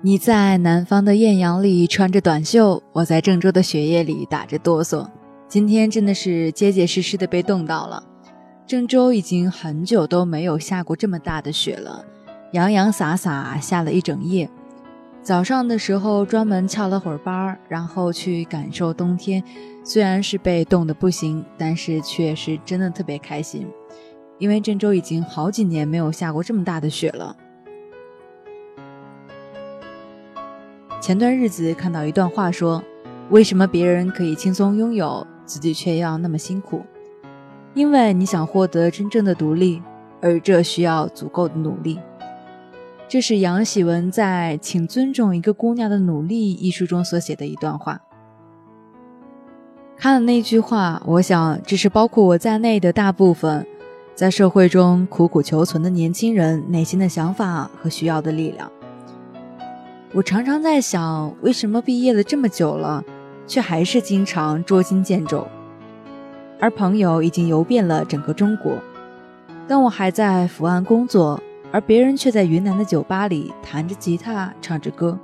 你在南方的艳阳里穿着短袖，我在郑州的雪夜里打着哆嗦。今天真的是结结实实的被冻到了。郑州已经很久都没有下过这么大的雪了，洋洋洒洒下了一整夜。早上的时候专门翘了会儿班，然后去感受冬天。虽然是被冻得不行，但是却是真的特别开心，因为郑州已经好几年没有下过这么大的雪了。前段日子看到一段话，说：“为什么别人可以轻松拥有，自己却要那么辛苦？因为你想获得真正的独立，而这需要足够的努力。”这是杨喜文在《请尊重一个姑娘的努力》一书中所写的一段话。看了那句话，我想这是包括我在内的大部分在社会中苦苦求存的年轻人内心的想法和需要的力量。我常常在想，为什么毕业了这么久了，却还是经常捉襟见肘，而朋友已经游遍了整个中国，但我还在伏案工作，而别人却在云南的酒吧里弹着吉他，唱着歌。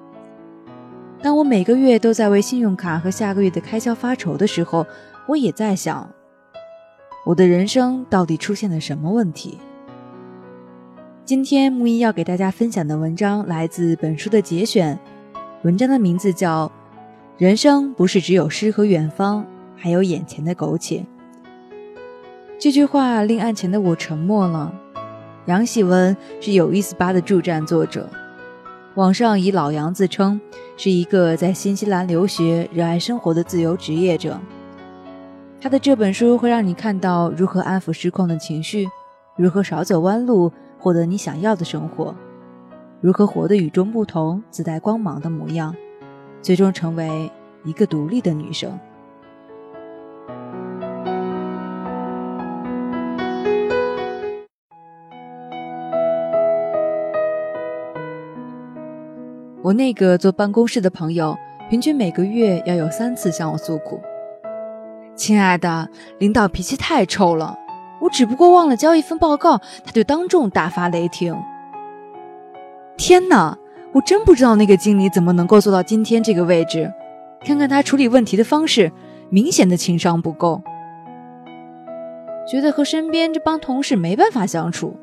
当我每个月都在为信用卡和下个月的开销发愁的时候，我也在想，我的人生到底出现了什么问题？今天木一要给大家分享的文章来自本书的节选，文章的名字叫《人生不是只有诗和远方，还有眼前的苟且》。这句话令案前的我沉默了。杨喜文是有意思吧的助战作者，网上以老杨自称，是一个在新西兰留学、热爱生活的自由职业者。他的这本书会让你看到如何安抚失控的情绪，如何少走弯路。获得你想要的生活，如何活得与众不同、自带光芒的模样，最终成为一个独立的女生。我那个坐办公室的朋友，平均每个月要有三次向我诉苦：“亲爱的，领导脾气太臭了。”我只不过忘了交一份报告，他就当众大发雷霆。天哪，我真不知道那个经理怎么能够做到今天这个位置。看看他处理问题的方式，明显的情商不够。觉得和身边这帮同事没办法相处，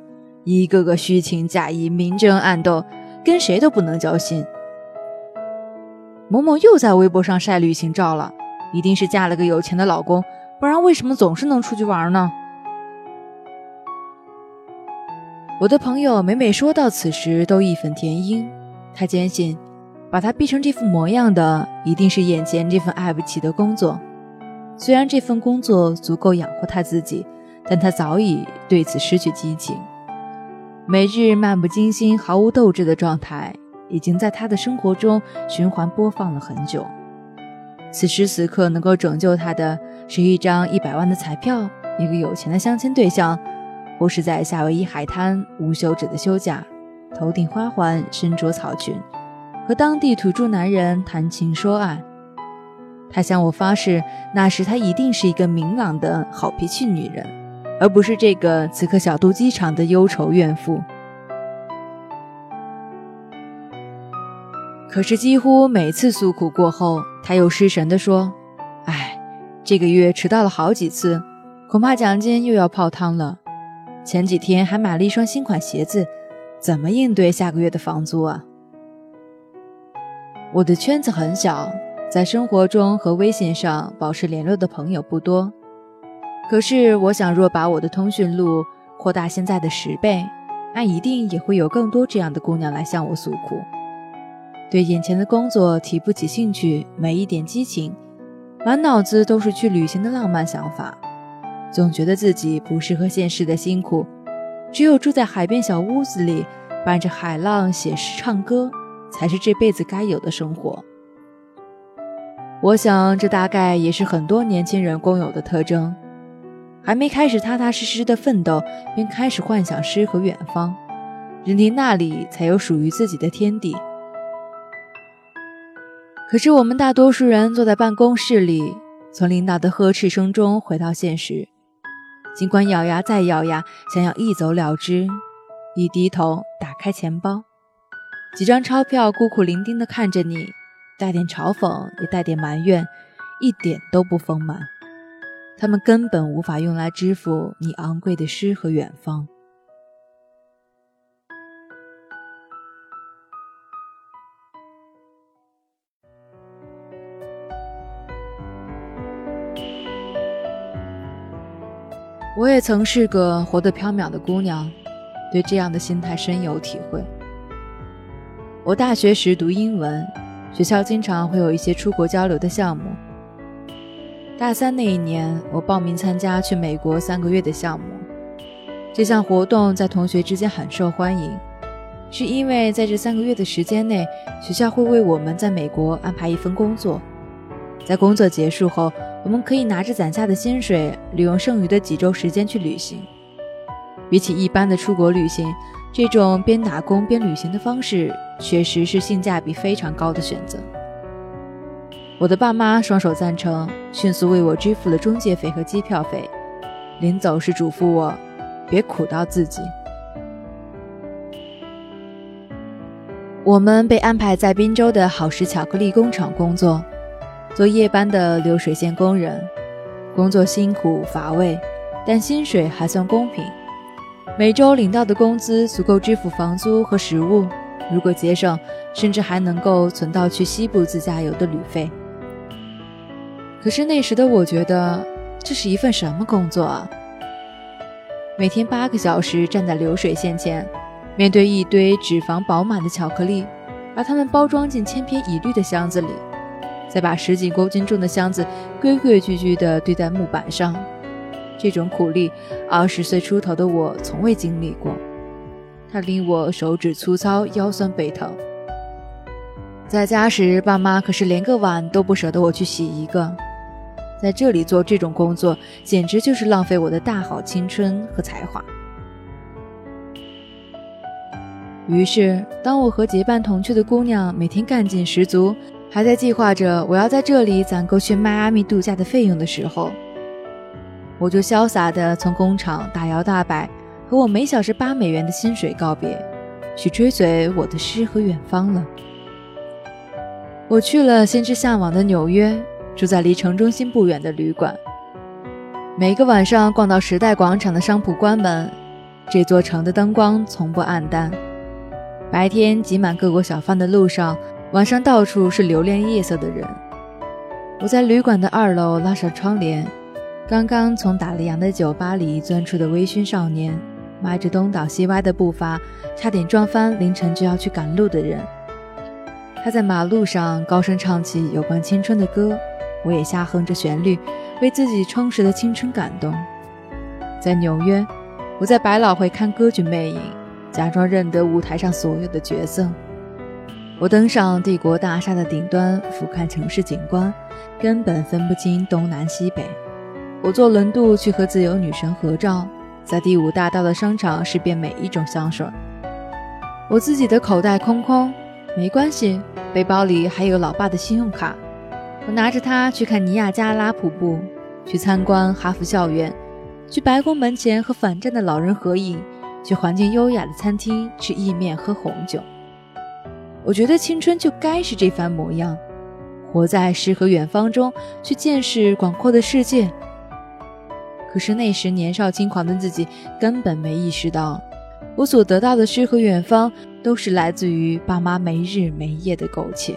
一个个虚情假意、明争暗斗，跟谁都不能交心。某某又在微博上晒旅行照了，一定是嫁了个有钱的老公，不然为什么总是能出去玩呢？我的朋友每每说到此时，都义愤填膺。他坚信，把他逼成这副模样的，一定是眼前这份爱不起的工作。虽然这份工作足够养活他自己，但他早已对此失去激情。每日漫不经心、毫无斗志的状态，已经在他的生活中循环播放了很久。此时此刻，能够拯救他的，是一张一百万的彩票，一个有钱的相亲对象。或是在夏威夷海滩无休止的休假，头顶花环，身着草裙，和当地土著男人谈情说爱。他向我发誓，那时他一定是一个明朗的好脾气女人，而不是这个此刻小肚鸡肠的忧愁怨妇。可是几乎每次诉苦过后，他又失神地说：“哎，这个月迟到了好几次，恐怕奖金又要泡汤了。”前几天还买了一双新款鞋子，怎么应对下个月的房租啊？我的圈子很小，在生活中和微信上保持联络的朋友不多。可是我想，若把我的通讯录扩大现在的十倍，那一定也会有更多这样的姑娘来向我诉苦，对眼前的工作提不起兴趣，没一点激情，满脑子都是去旅行的浪漫想法。总觉得自己不适合现实的辛苦，只有住在海边小屋子里，伴着海浪写诗唱歌，才是这辈子该有的生活。我想，这大概也是很多年轻人共有的特征。还没开始踏踏实实的奋斗，便开始幻想诗和远方，认定那里才有属于自己的天地。可是，我们大多数人坐在办公室里，从领导的呵斥声中回到现实。尽管咬牙再咬牙，想要一走了之，一低头打开钱包，几张钞票孤苦伶仃地看着你，带点嘲讽，也带点埋怨，一点都不丰满。他们根本无法用来支付你昂贵的诗和远方。我也曾是个活得缥缈的姑娘，对这样的心态深有体会。我大学时读英文，学校经常会有一些出国交流的项目。大三那一年，我报名参加去美国三个月的项目。这项活动在同学之间很受欢迎，是因为在这三个月的时间内，学校会为我们在美国安排一份工作。在工作结束后，我们可以拿着攒下的薪水，利用剩余的几周时间去旅行。比起一般的出国旅行，这种边打工边旅行的方式，确实是性价比非常高的选择。我的爸妈双手赞成，迅速为我支付了中介费和机票费。临走时嘱咐我，别苦到自己。我们被安排在滨州的好时巧克力工厂工作，做夜班的流水线工人，工作辛苦乏味，但薪水还算公平。每周领到的工资足够支付房租和食物，如果节省，甚至还能够存到去西部自驾游的旅费。可是那时的我觉得这是一份什么工作啊？每天八个小时站在流水线前，面对一堆脂肪饱满的巧克力，把它们包装进千篇一律的箱子里，再把十几公斤重的箱子规规矩矩地堆在木板上。这种苦力，二十岁出头的我从未经历过，它令我手指粗糙、腰酸背疼。在家时，爸妈可是连个碗都不舍得我去洗一个。在这里做这种工作，简直就是浪费我的大好青春和才华。于是，当我和结伴同去的姑娘每天干劲十足，还在计划着我要在这里攒够去迈阿密度假的费用的时候，我就潇洒地从工厂大摇大摆，和我每小时八美元的薪水告别，去追随我的诗和远方了。我去了先知向往的纽约。住在离城中心不远的旅馆，每个晚上逛到时代广场的商铺关门，这座城的灯光从不暗淡。白天挤满各国小贩的路上，晚上到处是留恋夜色的人。我在旅馆的二楼拉上窗帘，刚刚从打了烊的酒吧里钻出的微醺少年，迈着东倒西歪的步伐，差点撞翻凌晨就要去赶路的人。他在马路上高声唱起有关青春的歌。我也瞎哼着旋律，为自己充实的青春感动。在纽约，我在百老汇看歌剧魅影，假装认得舞台上所有的角色。我登上帝国大厦的顶端，俯瞰城市景观，根本分不清东南西北。我坐轮渡去和自由女神合照，在第五大道的商场试遍每一种香水。我自己的口袋空空，没关系，背包里还有老爸的信用卡。我拿着它去看尼亚加拉瀑布，去参观哈佛校园，去白宫门前和反战的老人合影，去环境优雅的餐厅吃意面喝红酒。我觉得青春就该是这番模样，活在诗和远方中，去见识广阔的世界。可是那时年少轻狂的自己根本没意识到，我所得到的诗和远方，都是来自于爸妈没日没夜的苟且。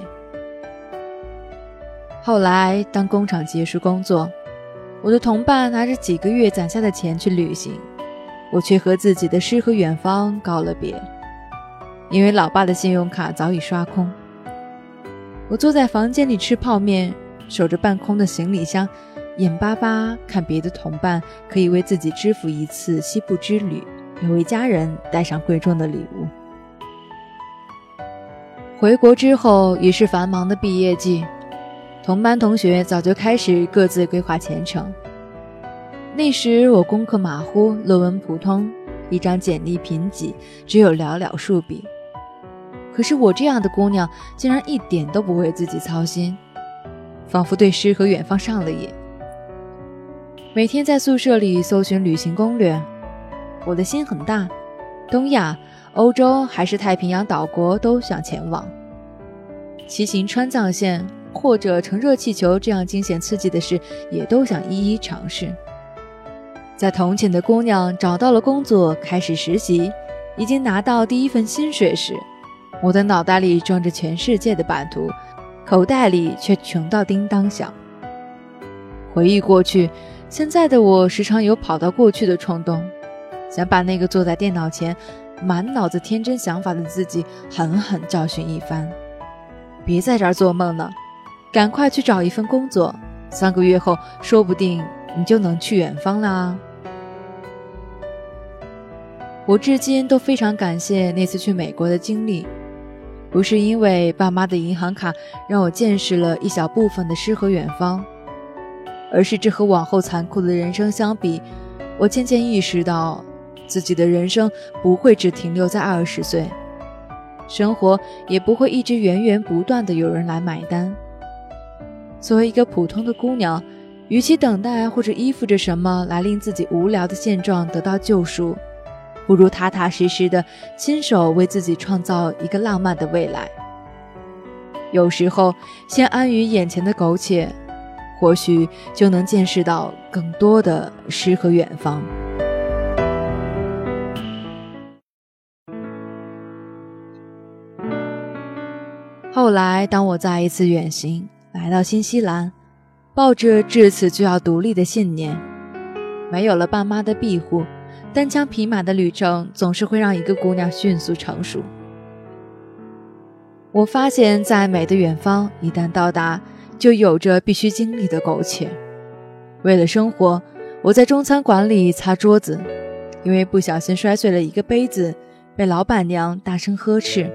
后来，当工厂结束工作，我的同伴拿着几个月攒下的钱去旅行，我却和自己的诗和远方告了别，因为老爸的信用卡早已刷空。我坐在房间里吃泡面，守着半空的行李箱，眼巴巴看别的同伴可以为自己支付一次西部之旅，也为家人带上贵重的礼物。回国之后，已是繁忙的毕业季。同班同学早就开始各自规划前程。那时我功课马虎，论文普通，一张简历贫瘠，只有寥寥数笔。可是我这样的姑娘，竟然一点都不为自己操心，仿佛对诗和远方上了瘾。每天在宿舍里搜寻旅行攻略，我的心很大，东亚、欧洲还是太平洋岛国都想前往。骑行川藏线或者乘热气球这样惊险刺激的事，也都想一一尝试。在同寝的姑娘找到了工作，开始实习，已经拿到第一份薪水时，我的脑袋里装着全世界的版图，口袋里却穷到叮当响。回忆过去，现在的我时常有跑到过去的冲动，想把那个坐在电脑前、满脑子天真想法的自己狠狠教训一番。别在这儿做梦了，赶快去找一份工作，三个月后说不定你就能去远方啦。我至今都非常感谢那次去美国的经历，不是因为爸妈的银行卡让我见识了一小部分的诗和远方。而是这和往后残酷的人生相比，我渐渐意识到，自己的人生不会只停留在二十岁，生活也不会一直源源不断的有人来买单。作为一个普通的姑娘，与其等待或者依附着什么来令自己无聊的现状得到救赎，不如踏踏实实的亲手为自己创造一个浪漫的未来。有时候，先安于眼前的苟且。或许就能见识到更多的诗和远方。后来，当我再一次远行来到新西兰，抱着至此就要独立的信念，没有了爸妈的庇护，单枪匹马的旅程总是会让一个姑娘迅速成熟。我发现，在美的远方，一旦到达。就有着必须经历的苟且。为了生活，我在中餐馆里擦桌子，因为不小心摔碎了一个杯子，被老板娘大声呵斥；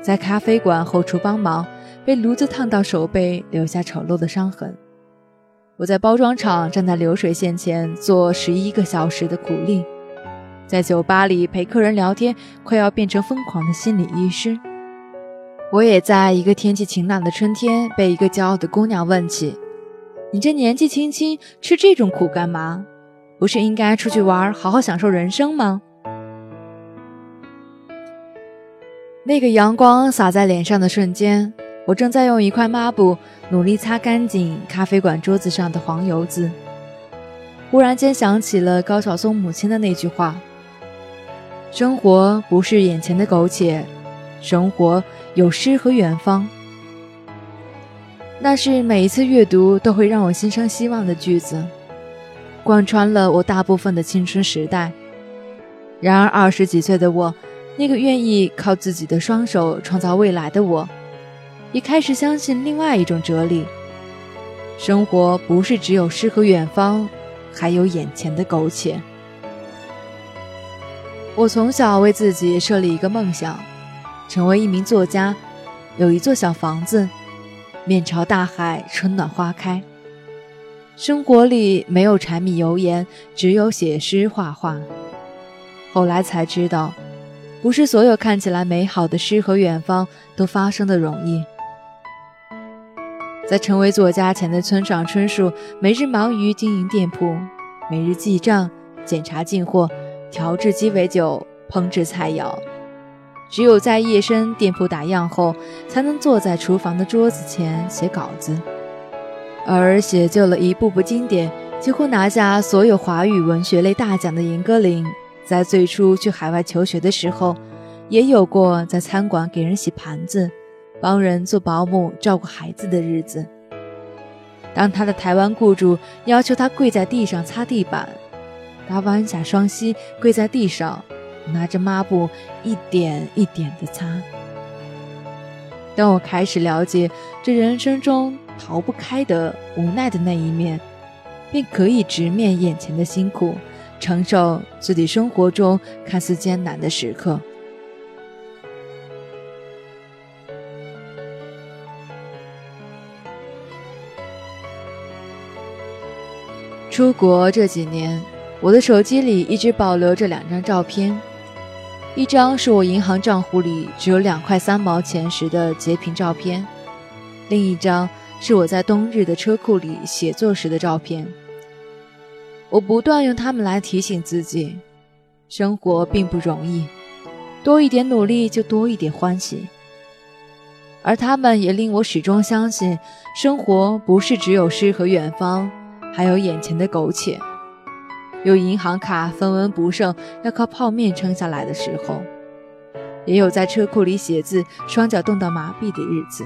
在咖啡馆后厨帮忙，被炉子烫到手背，留下丑陋的伤痕。我在包装厂站在流水线前做十一个小时的苦力，在酒吧里陪客人聊天，快要变成疯狂的心理医师。我也在一个天气晴朗的春天，被一个骄傲的姑娘问起：“你这年纪轻轻吃这种苦干嘛？不是应该出去玩，好好享受人生吗？”那个阳光洒在脸上的瞬间，我正在用一块抹布努力擦干净咖啡馆桌子上的黄油渍。忽然间想起了高晓松母亲的那句话：“生活不是眼前的苟且。”生活有诗和远方，那是每一次阅读都会让我心生希望的句子，贯穿了我大部分的青春时代。然而二十几岁的我，那个愿意靠自己的双手创造未来的我，也开始相信另外一种哲理：生活不是只有诗和远方，还有眼前的苟且。我从小为自己设立一个梦想。成为一名作家，有一座小房子，面朝大海，春暖花开。生活里没有柴米油盐，只有写诗画画。后来才知道，不是所有看起来美好的诗和远方都发生的容易。在成为作家前的村上春树，每日忙于经营店铺，每日记账、检查进货、调制鸡尾酒、烹制菜肴。只有在夜深店铺打烊后，才能坐在厨房的桌子前写稿子。而写就了一部部经典，几乎拿下所有华语文学类大奖的严歌苓，在最初去海外求学的时候，也有过在餐馆给人洗盘子、帮人做保姆、照顾孩子的日子。当他的台湾雇主要求他跪在地上擦地板，他弯下双膝跪在地上。拿着抹布一点一点地擦。当我开始了解这人生中逃不开的无奈的那一面，便可以直面眼前的辛苦，承受自己生活中看似艰难的时刻。出国这几年，我的手机里一直保留着两张照片。一张是我银行账户里只有两块三毛钱时的截屏照片，另一张是我在冬日的车库里写作时的照片。我不断用它们来提醒自己，生活并不容易，多一点努力就多一点欢喜。而他们也令我始终相信，生活不是只有诗和远方，还有眼前的苟且。有银行卡分文不剩，要靠泡面撑下来的时候，也有在车库里写字，双脚冻到麻痹的日子。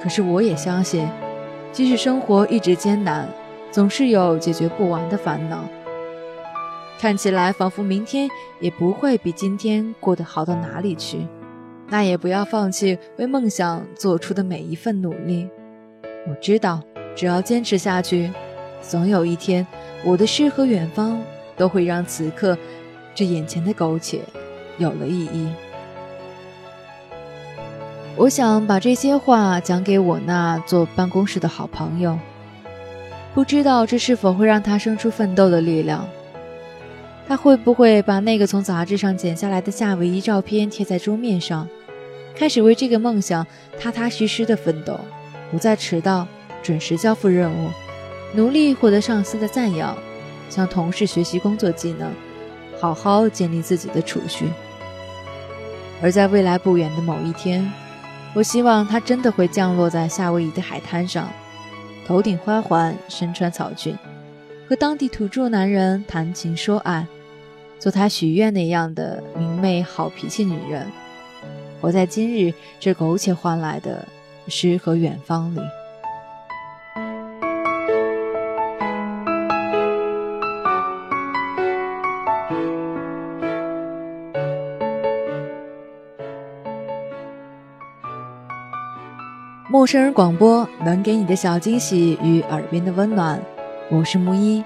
可是我也相信，即使生活一直艰难，总是有解决不完的烦恼。看起来仿佛明天也不会比今天过得好到哪里去，那也不要放弃为梦想做出的每一份努力。我知道，只要坚持下去，总有一天。我的诗和远方都会让此刻这眼前的苟且有了意义。我想把这些话讲给我那坐办公室的好朋友，不知道这是否会让他生出奋斗的力量。他会不会把那个从杂志上剪下来的夏威夷照片贴在桌面上，开始为这个梦想踏踏实实的奋斗，不再迟到，准时交付任务。努力获得上司的赞扬，向同事学习工作技能，好好建立自己的储蓄。而在未来不远的某一天，我希望他真的会降落在夏威夷的海滩上，头顶花环，身穿草裙，和当地土著男人谈情说爱，做他许愿那样的明媚好脾气女人，活在今日这苟且换来的诗和远方里。陌生人广播能给你的小惊喜与耳边的温暖，我是木一，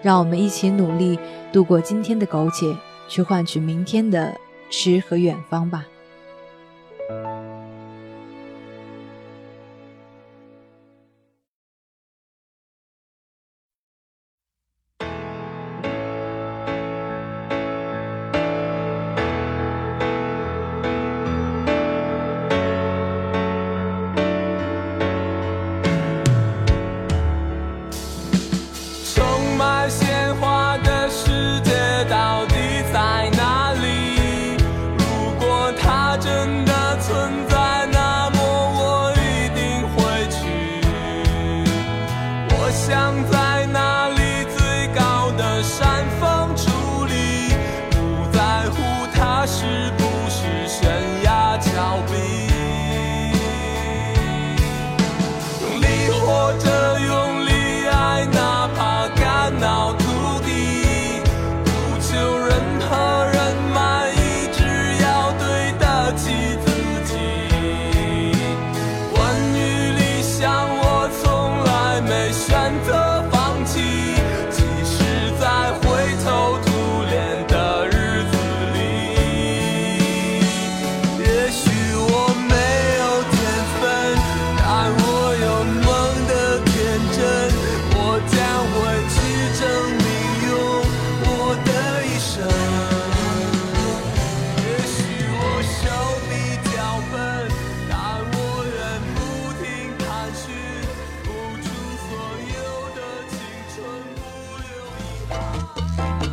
让我们一起努力度过今天的苟且，去换取明天的诗和远方吧。